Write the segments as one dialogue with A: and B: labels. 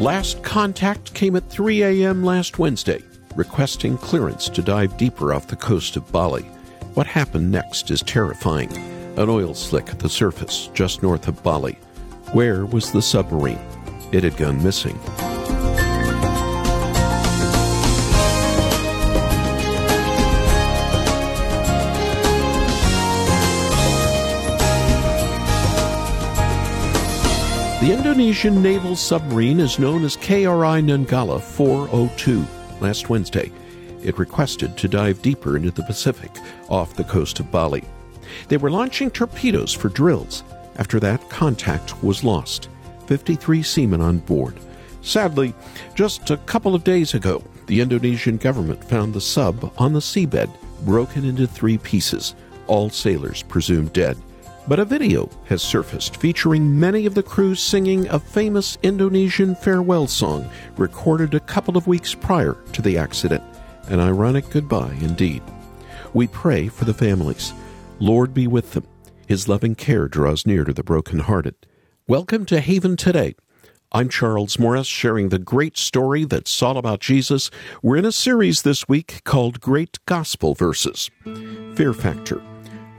A: Last contact came at 3 a.m. last Wednesday, requesting clearance to dive deeper off the coast of Bali. What happened next is terrifying. An oil slick at the surface, just north of Bali. Where was the submarine? It had gone missing. Indonesian naval submarine is known as KRI Nanggala 402. Last Wednesday, it requested to dive deeper into the Pacific off the coast of Bali. They were launching torpedoes for drills. After that, contact was lost. 53 seamen on board. Sadly, just a couple of days ago, the Indonesian government found the sub on the seabed, broken into three pieces, all sailors presumed dead. But a video has surfaced featuring many of the crew singing a famous Indonesian farewell song recorded a couple of weeks prior to the accident. An ironic goodbye indeed. We pray for the families. Lord be with them. His loving care draws near to the brokenhearted. Welcome to Haven Today. I'm Charles Morris, sharing the great story that's all about Jesus. We're in a series this week called Great Gospel Verses. Fear Factor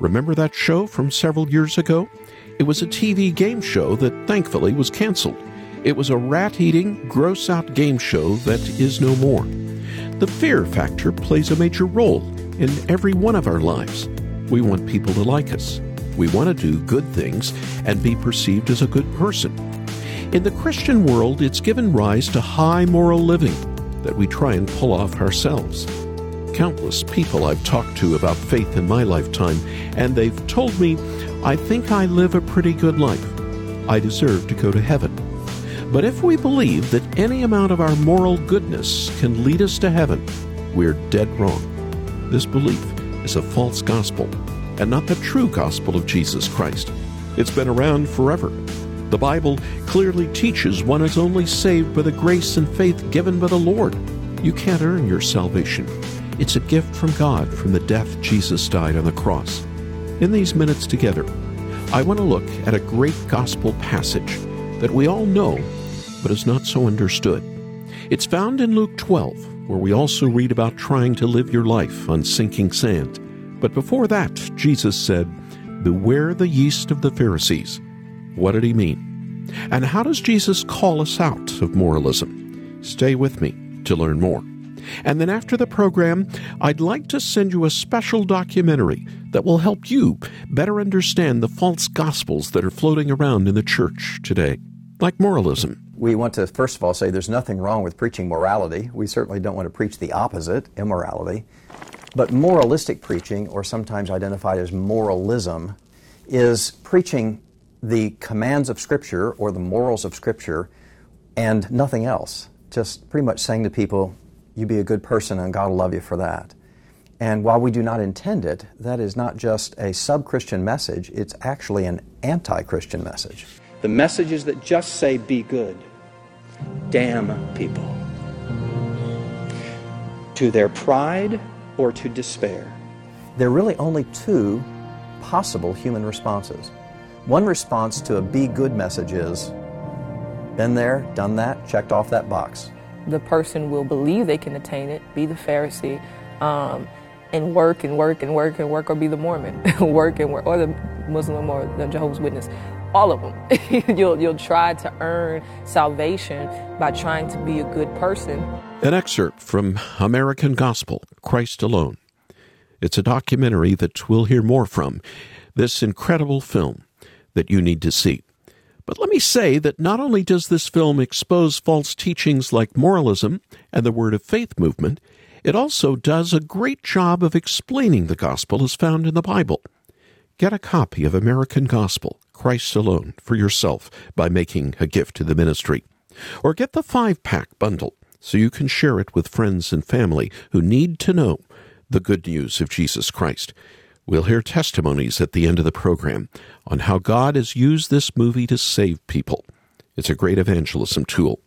A: Remember that show from several years ago? It was a TV game show that thankfully was canceled. It was a rat eating, gross out game show that is no more. The fear factor plays a major role in every one of our lives. We want people to like us. We want to do good things and be perceived as a good person. In the Christian world, it's given rise to high moral living that we try and pull off ourselves countless people I've talked to about faith in my lifetime, and they've told me, I think I live a pretty good life. I deserve to go to heaven. But if we believe that any amount of our moral goodness can lead us to heaven, we're dead wrong. This belief is a false gospel and not the true gospel of Jesus Christ. It's been around forever. The Bible clearly teaches one is only saved by the grace and faith given by the Lord. You can't earn your salvation. It's a gift from God from the death Jesus died on the cross. In these minutes together, I want to look at a great gospel passage that we all know, but is not so understood. It's found in Luke 12, where we also read about trying to live your life on sinking sand. But before that, Jesus said, Beware the yeast of the Pharisees. What did he mean? And how does Jesus call us out of moralism? Stay with me to learn more. And then after the program, I'd like to send you a special documentary that will help you better understand the false gospels that are floating around in the church today, like moralism.
B: We want to, first of all, say there's nothing wrong with preaching morality. We certainly don't want to preach the opposite, immorality. But moralistic preaching, or sometimes identified as moralism, is preaching the commands of Scripture or the morals of Scripture and nothing else. Just pretty much saying to people, you be a good person and God will love you for that. And while we do not intend it, that is not just a sub Christian message, it's actually an anti Christian message.
C: The messages that just say be good damn people to their pride or to despair.
B: There are really only two possible human responses. One response to a be good message is been there, done that, checked off that box
D: the person will believe they can attain it, be the Pharisee, um, and work and work and work and work, or be the Mormon, work and work, or the Muslim or the Jehovah's Witness. All of them. you'll, you'll try to earn salvation by trying to be a good person.
A: An excerpt from American Gospel Christ Alone. It's a documentary that we'll hear more from. This incredible film that you need to see. But let me say that not only does this film expose false teachings like moralism and the Word of Faith movement, it also does a great job of explaining the gospel as found in the Bible. Get a copy of American Gospel, Christ Alone, for yourself by making a gift to the ministry. Or get the five pack bundle so you can share it with friends and family who need to know the good news of Jesus Christ. We'll hear testimonies at the end of the program on how God has used this movie to save people. It's a great evangelism tool.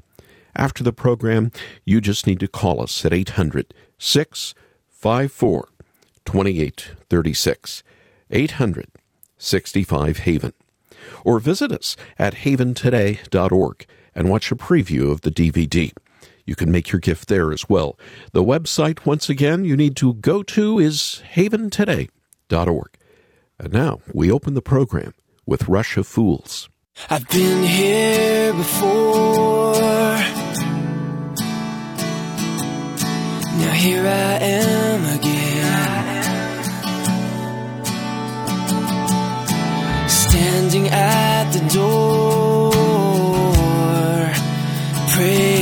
A: After the program, you just need to call us at 800 654 2836. 800 65 Haven. Or visit us at haventoday.org and watch a preview of the DVD. You can make your gift there as well. The website, once again, you need to go to is haventoday.org. And now we open the program with Rush of Fools.
E: I've been here before. Now here I am again. Standing at the door, praying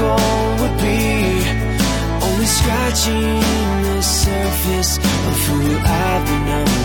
E: prodigal would be only scratching the surface of who I've been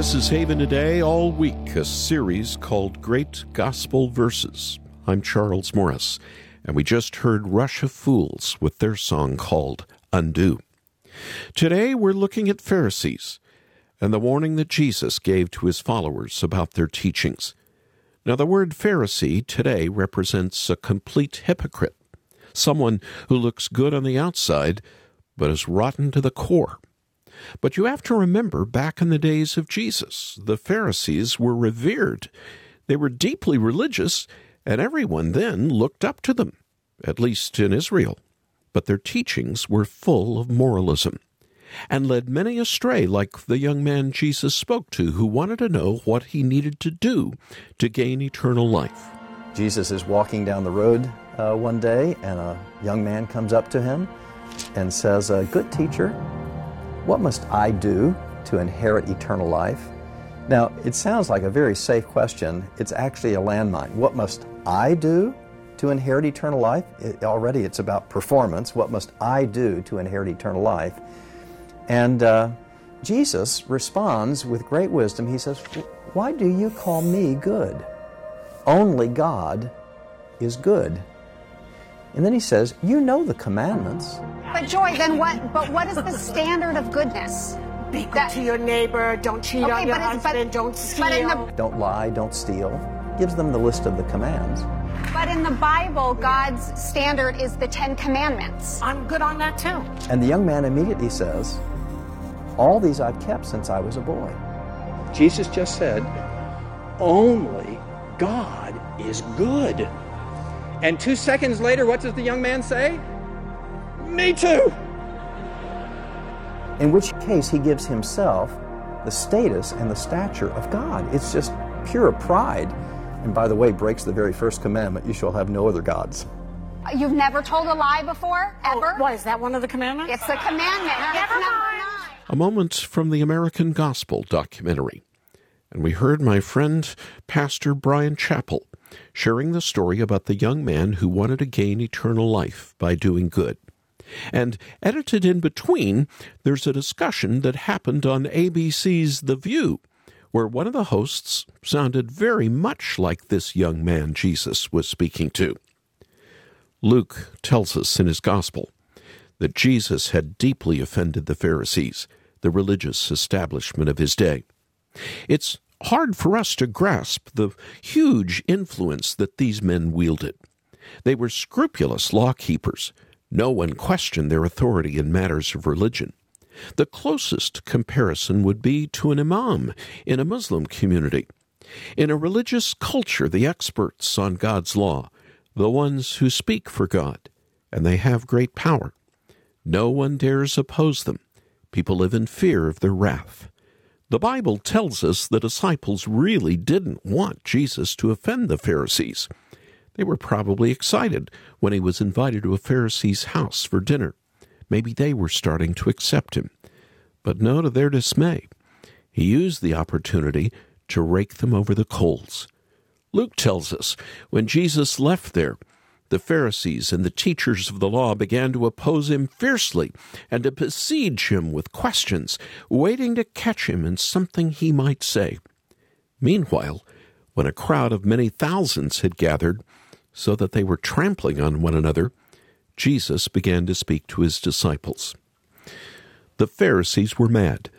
E: This
A: is Haven Today all week, a series called Great Gospel Verses. I'm Charles Morris, and we just heard Rush of Fools with their song called Undo. Today we're looking at Pharisees and the warning that Jesus gave to his followers about their teachings. Now, the word Pharisee today represents a complete hypocrite, someone who looks good on the outside but is rotten to the core. But you have to remember, back in the days of Jesus, the Pharisees were revered. They were deeply religious, and everyone then looked up to them, at least in Israel. But their teachings were full of moralism and led many astray, like the young man Jesus spoke to, who wanted to know what he needed to do to gain eternal life.
B: Jesus is walking down the road uh, one day, and a young man comes up to him and says, uh, Good teacher, what must I do to inherit eternal life? Now, it sounds like a very safe question. It's actually a landmine. What must I do to inherit eternal life? It, already it's about performance. What must I do to inherit eternal life? And uh, Jesus responds with great wisdom. He says, Why do you call me good? Only God is good. And then he says, You know the commandments.
F: But Joy, then what? But what is the standard of goodness?
G: Be good that, to your neighbor. Don't cheat okay, on your husband. But, don't steal. The,
B: don't lie. Don't steal. Gives them the list of the commands.
F: But in the Bible, God's standard is the Ten Commandments.
G: I'm good on that too.
B: And the young man immediately says, All these I've kept since I was a boy.
C: Jesus just said, Only God is good. And two seconds later, what does the young man say? Me too.
B: In which case, he gives himself the status and the stature of God. It's just pure pride. And by the way, breaks the very first commandment you shall have no other gods.
F: You've never told a lie before, oh, ever?
G: Oh, what, is that one of the commandments?
F: It's a commandment. Never mind.
A: A moment from the American Gospel documentary. And we heard my friend, Pastor Bryan Chapell, sharing the story about the young man who wanted to gain eternal life by doing good. And edited in between, there's a discussion that happened on ABC's The View, where one of the hosts sounded very much like this young man Jesus was speaking to. Luke tells us in his Gospel that Jesus had deeply offended the Pharisees, the religious establishment of his day. It's hard for us to grasp the huge influence that these men wielded. They were scrupulous law keepers. No one questioned their authority in matters of religion. The closest comparison would be to an imam in a Muslim community. In a religious culture, the experts on God's law, the ones who speak for God, and they have great power. No one dares oppose them. People live in fear of their wrath. The Bible tells us the disciples really didn't want Jesus to offend the Pharisees. They were probably excited when he was invited to a Pharisee's house for dinner. Maybe they were starting to accept him. But no, to their dismay, he used the opportunity to rake them over the coals. Luke tells us when Jesus left there, the Pharisees and the teachers of the law began to oppose him fiercely and to besiege him with questions, waiting to catch him in something he might say. Meanwhile, when a crowd of many thousands had gathered, so that they were trampling on one another, Jesus began to speak to his disciples. The Pharisees were mad,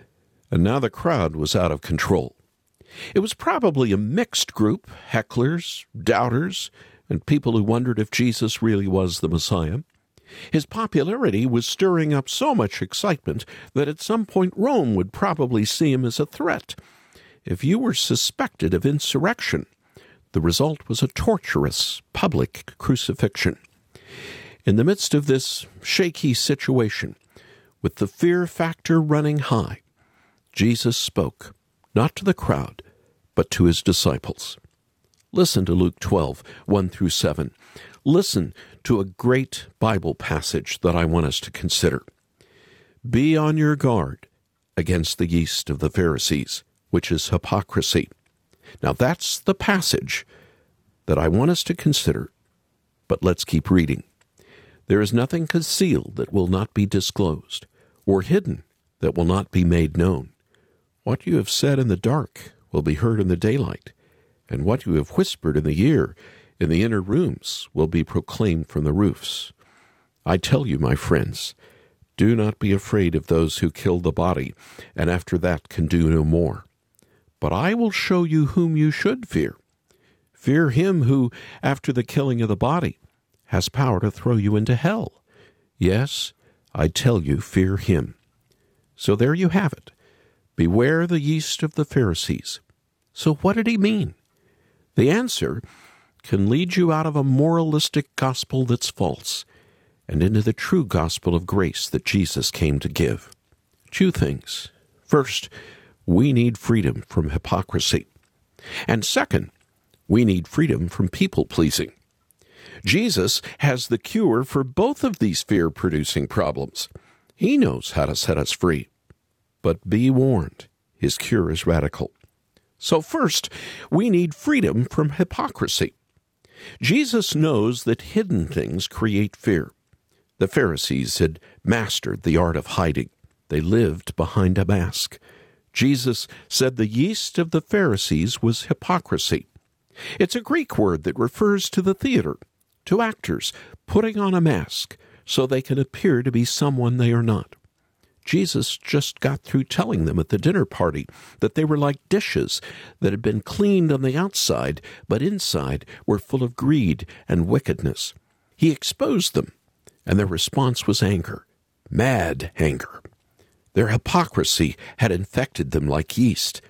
A: and now the crowd was out of control. It was probably a mixed group hecklers, doubters, and people who wondered if Jesus really was the Messiah. His popularity was stirring up so much excitement that at some point Rome would probably see him as a threat. If you were suspected of insurrection, the result was a torturous public crucifixion. In the midst of this shaky situation, with the fear factor running high, Jesus spoke, not to the crowd, but to his disciples. Listen to Luke 12, 1 through 7. Listen to a great Bible passage that I want us to consider. Be on your guard against the yeast of the Pharisees, which is hypocrisy. Now that's the passage that I want us to consider. But let's keep reading. There is nothing concealed that will not be disclosed, or hidden that will not be made known. What you have said in the dark will be heard in the daylight and what you have whispered in the ear in the inner rooms will be proclaimed from the roofs. I tell you, my friends, do not be afraid of those who kill the body, and after that can do no more. But I will show you whom you should fear. Fear him who, after the killing of the body, has power to throw you into hell. Yes, I tell you, fear him. So there you have it. Beware the yeast of the Pharisees. So what did he mean? The answer can lead you out of a moralistic gospel that's false and into the true gospel of grace that Jesus came to give. Two things. First, we need freedom from hypocrisy. And second, we need freedom from people pleasing. Jesus has the cure for both of these fear producing problems. He knows how to set us free. But be warned, his cure is radical. So, first, we need freedom from hypocrisy. Jesus knows that hidden things create fear. The Pharisees had mastered the art of hiding. They lived behind a mask. Jesus said the yeast of the Pharisees was hypocrisy. It's a Greek word that refers to the theater, to actors putting on a mask so they can appear to be someone they are not. Jesus just got through telling them at the dinner party that they were like dishes that had been cleaned on the outside, but inside were full of greed and wickedness. He exposed them, and their response was anger, mad anger. Their hypocrisy had infected them like yeast.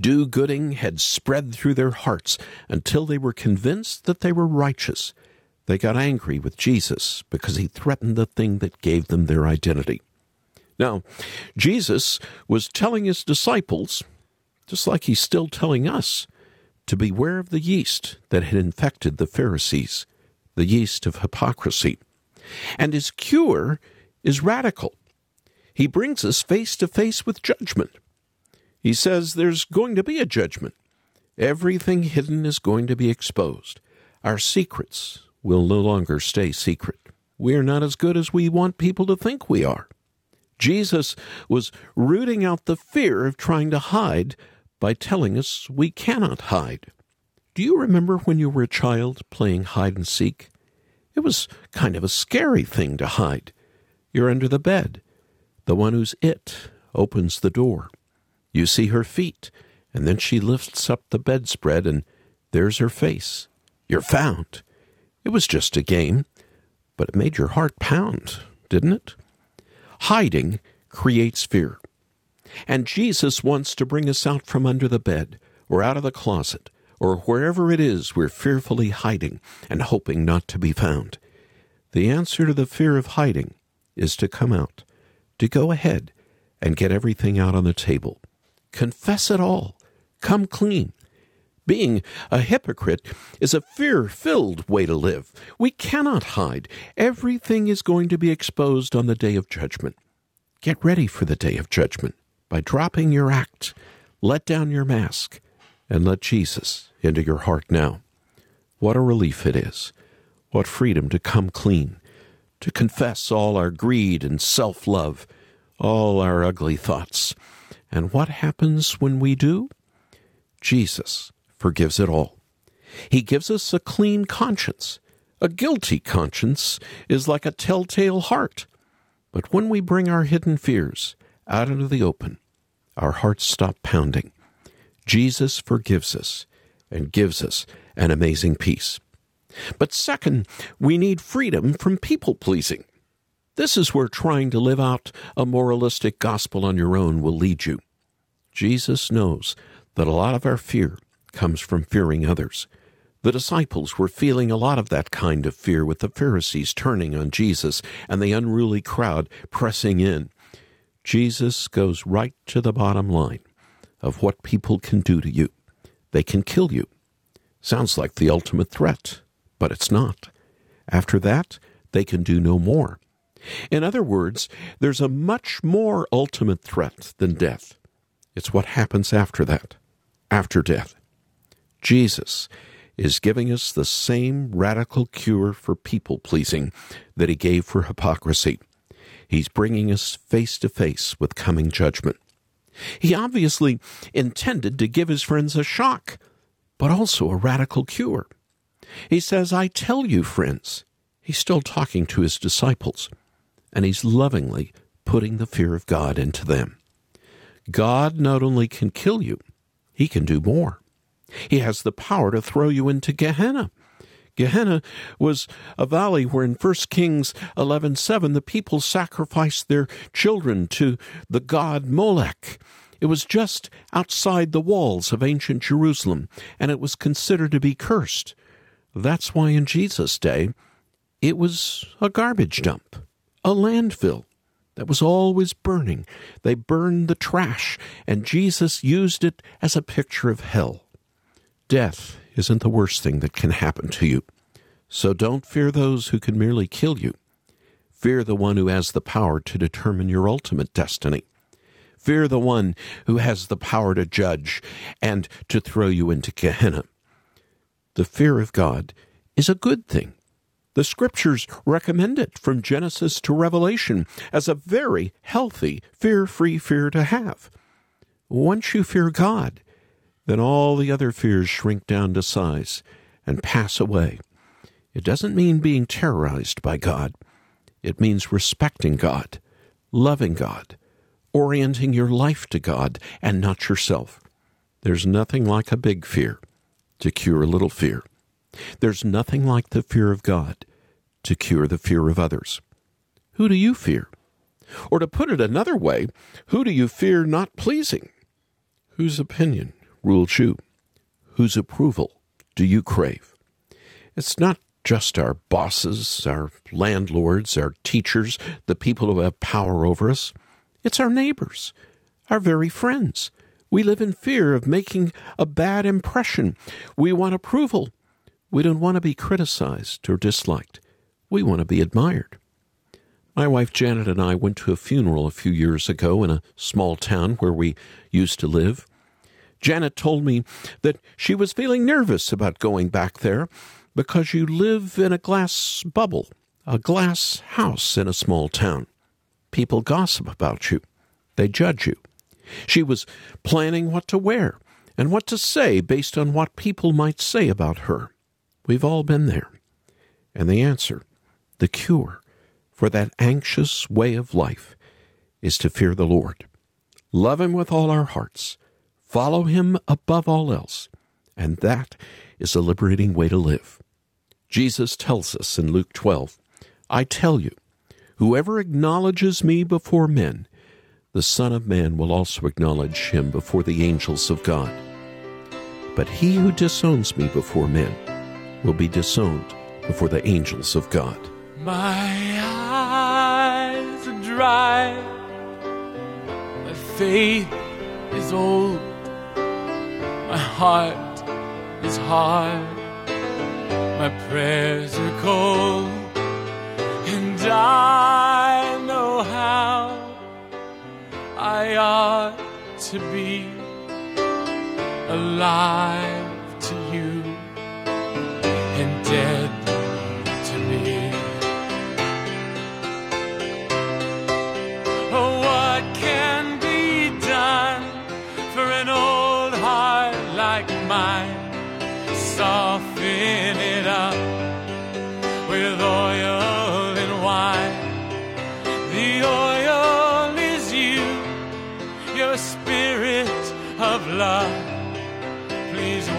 A: Do gooding had spread through their hearts until they were convinced that they were righteous. They got angry with Jesus because he threatened the thing that gave them their identity. Now, Jesus was telling his disciples, just like he's still telling us, to beware of the yeast that had infected the Pharisees, the yeast of hypocrisy. And his cure is radical. He brings us face to face with judgment. He says there's going to be a judgment. Everything hidden is going to be exposed. Our secrets will no longer stay secret. We are not as good as we want people to think we are. Jesus was rooting out the fear of trying to hide by telling us we cannot hide. Do you remember when you were a child playing hide and seek? It was kind of a scary thing to hide. You're under the bed. The one who's it opens the door. You see her feet, and then she lifts up the bedspread, and there's her face. You're found. It was just a game, but it made your heart pound, didn't it? Hiding creates fear. And Jesus wants to bring us out from under the bed or out of the closet or wherever it is we're fearfully hiding and hoping not to be found. The answer to the fear of hiding is to come out, to go ahead and get everything out on the table. Confess it all. Come clean. Being a hypocrite is a fear filled way to live. We cannot hide. Everything is going to be exposed on the day of judgment. Get ready for the day of judgment by dropping your act. Let down your mask and let Jesus into your heart now. What a relief it is. What freedom to come clean, to confess all our greed and self love, all our ugly thoughts. And what happens when we do? Jesus forgives it all. He gives us a clean conscience. A guilty conscience is like a telltale heart. But when we bring our hidden fears out into the open, our hearts stop pounding. Jesus forgives us and gives us an amazing peace. But second, we need freedom from people pleasing. This is where trying to live out a moralistic gospel on your own will lead you. Jesus knows that a lot of our fear comes from fearing others. The disciples were feeling a lot of that kind of fear with the Pharisees turning on Jesus and the unruly crowd pressing in. Jesus goes right to the bottom line of what people can do to you. They can kill you. Sounds like the ultimate threat, but it's not. After that, they can do no more. In other words, there's a much more ultimate threat than death. It's what happens after that, after death. Jesus is giving us the same radical cure for people pleasing that he gave for hypocrisy. He's bringing us face to face with coming judgment. He obviously intended to give his friends a shock, but also a radical cure. He says, I tell you, friends, he's still talking to his disciples, and he's lovingly putting the fear of God into them. God not only can kill you, he can do more. He has the power to throw you into Gehenna. Gehenna was a valley where in 1 Kings 11:7 the people sacrificed their children to the god Molech. It was just outside the walls of ancient Jerusalem, and it was considered to be cursed. That's why in Jesus' day it was a garbage dump, a landfill that was always burning. They burned the trash, and Jesus used it as a picture of hell. Death isn't the worst thing that can happen to you. So don't fear those who can merely kill you. Fear the one who has the power to determine your ultimate destiny. Fear the one who has the power to judge and to throw you into Gehenna. The fear of God is a good thing. The scriptures recommend it from Genesis to Revelation as a very healthy, fear free fear to have. Once you fear God, then all the other fears shrink down to size and pass away. It doesn't mean being terrorized by God. It means respecting God, loving God, orienting your life to God and not yourself. There's nothing like a big fear to cure a little fear. There's nothing like the fear of God to cure the fear of others. Who do you fear? Or to put it another way, who do you fear not pleasing? Whose opinion rules two Whose approval do you crave? It's not just our bosses, our landlords, our teachers, the people who have power over us. It's our neighbors, our very friends. We live in fear of making a bad impression. We want approval. We don't want to be criticized or disliked. We want to be admired. My wife Janet and I went to a funeral a few years ago in a small town where we used to live. Janet told me that she was feeling nervous about going back there because you live in a glass bubble, a glass house in a small town. People gossip about you, they judge you. She was planning what to wear and what to say based on what people might say about her. We've all been there. And the answer the cure for that anxious way of life is to fear the Lord. Love Him with all our hearts. Follow Him above all else. And that is a liberating way to live. Jesus tells us in Luke 12, I tell you, whoever acknowledges me before men, the Son of Man will also acknowledge him before the angels of God. But he who disowns me before men will be disowned before the angels of God.
H: My eyes are dry, my faith is old, heart is hard, my prayers are cold, and I know how I ought to be alive to you. And dead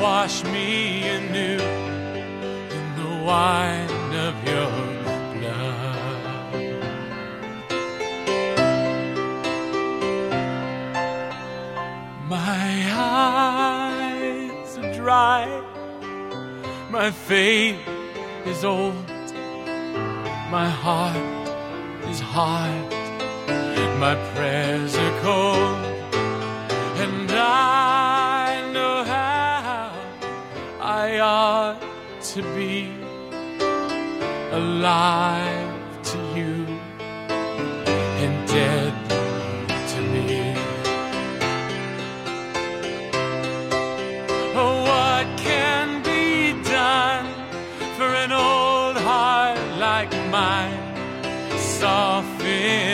H: wash me anew in the wine of your blood. My eyes are dry. My faith is old, my heart is hard, my prayers are cold, and I Ought to be alive to you and dead to me. Oh, what can be done for an old heart like mine. Soften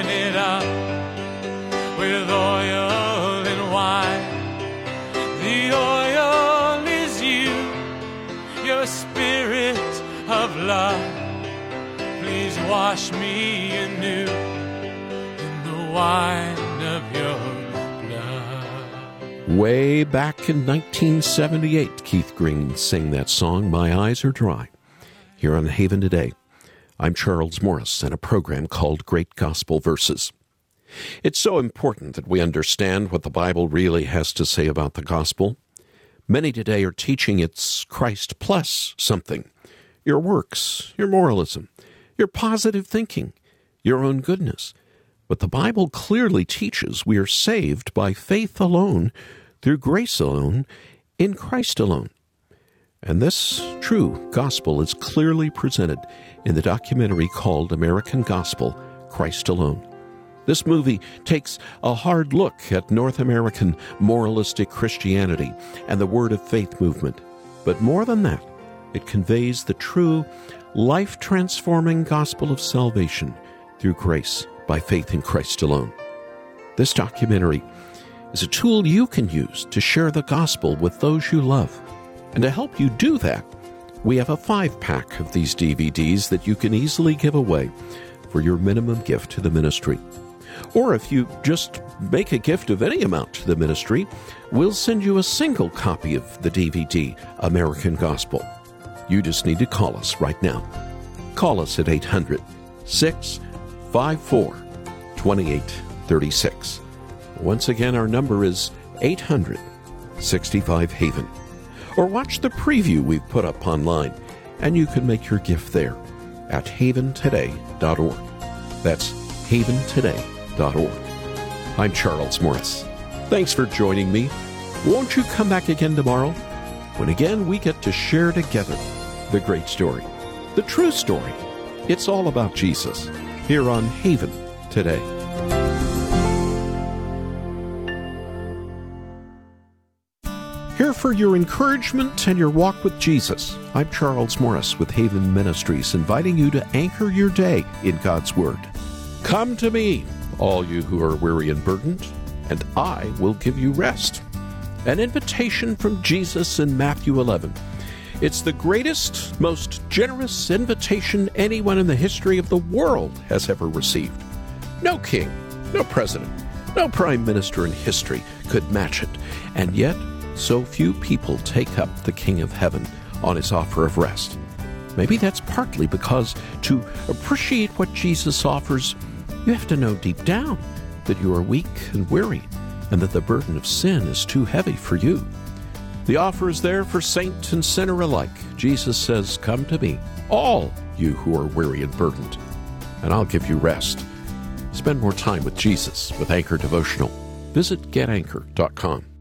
H: wash me anew in the wine of your blood.
A: Way back in 1978, Keith Green sang that song, My Eyes Are Dry here on Haven Today. I'm Charles Morris and a program called Great Gospel Verses. It's so important that we understand what the Bible really has to say about the gospel. Many today are teaching it's Christ plus something your works, your moralism, your positive thinking, your own goodness. But the Bible clearly teaches we are saved by faith alone, through grace alone, in Christ alone. And this true gospel is clearly presented in the documentary called American Gospel Christ Alone. This movie takes a hard look at North American moralistic Christianity and the Word of Faith movement. But more than that, It conveys the true, life transforming gospel of salvation through grace by faith in Christ alone. This documentary is a tool you can use to share the gospel with those you love. And to help you do that, we have a five pack of these DVDs that you can easily give away for your minimum gift to the ministry. Or if you just make a gift of any amount to the ministry, we'll send you a single copy of the DVD, American Gospel. You just need to call us right now. Call us at 800 654 2836. Once again, our number is 800 65 Haven. Or watch the preview we've put up online, and you can make your gift there at haventoday.org. That's haventoday.org. I'm Charles Morris. Thanks for joining me. Won't you come back again tomorrow? When again we get to share together the great story, the true story. It's all about Jesus here on Haven today. Here for your encouragement and your walk with Jesus. I'm Charles Morris with Haven Ministries, inviting you to anchor your day in God's Word. Come to me, all you who are weary and burdened, and I will give you rest. An invitation from Jesus in Matthew 11. It's the greatest, most generous invitation anyone in the history of the world has ever received. No king, no president, no prime minister in history could match it, and yet so few people take up the King of Heaven on his offer of rest. Maybe that's partly because to appreciate what Jesus offers, you have to know deep down that you are weak and weary and that the burden of sin is too heavy for you. The offer is there for saint and sinner alike. Jesus says, Come to me, all you who are weary and burdened, and I'll give you rest. Spend more time with Jesus with Anchor Devotional. Visit getanchor.com.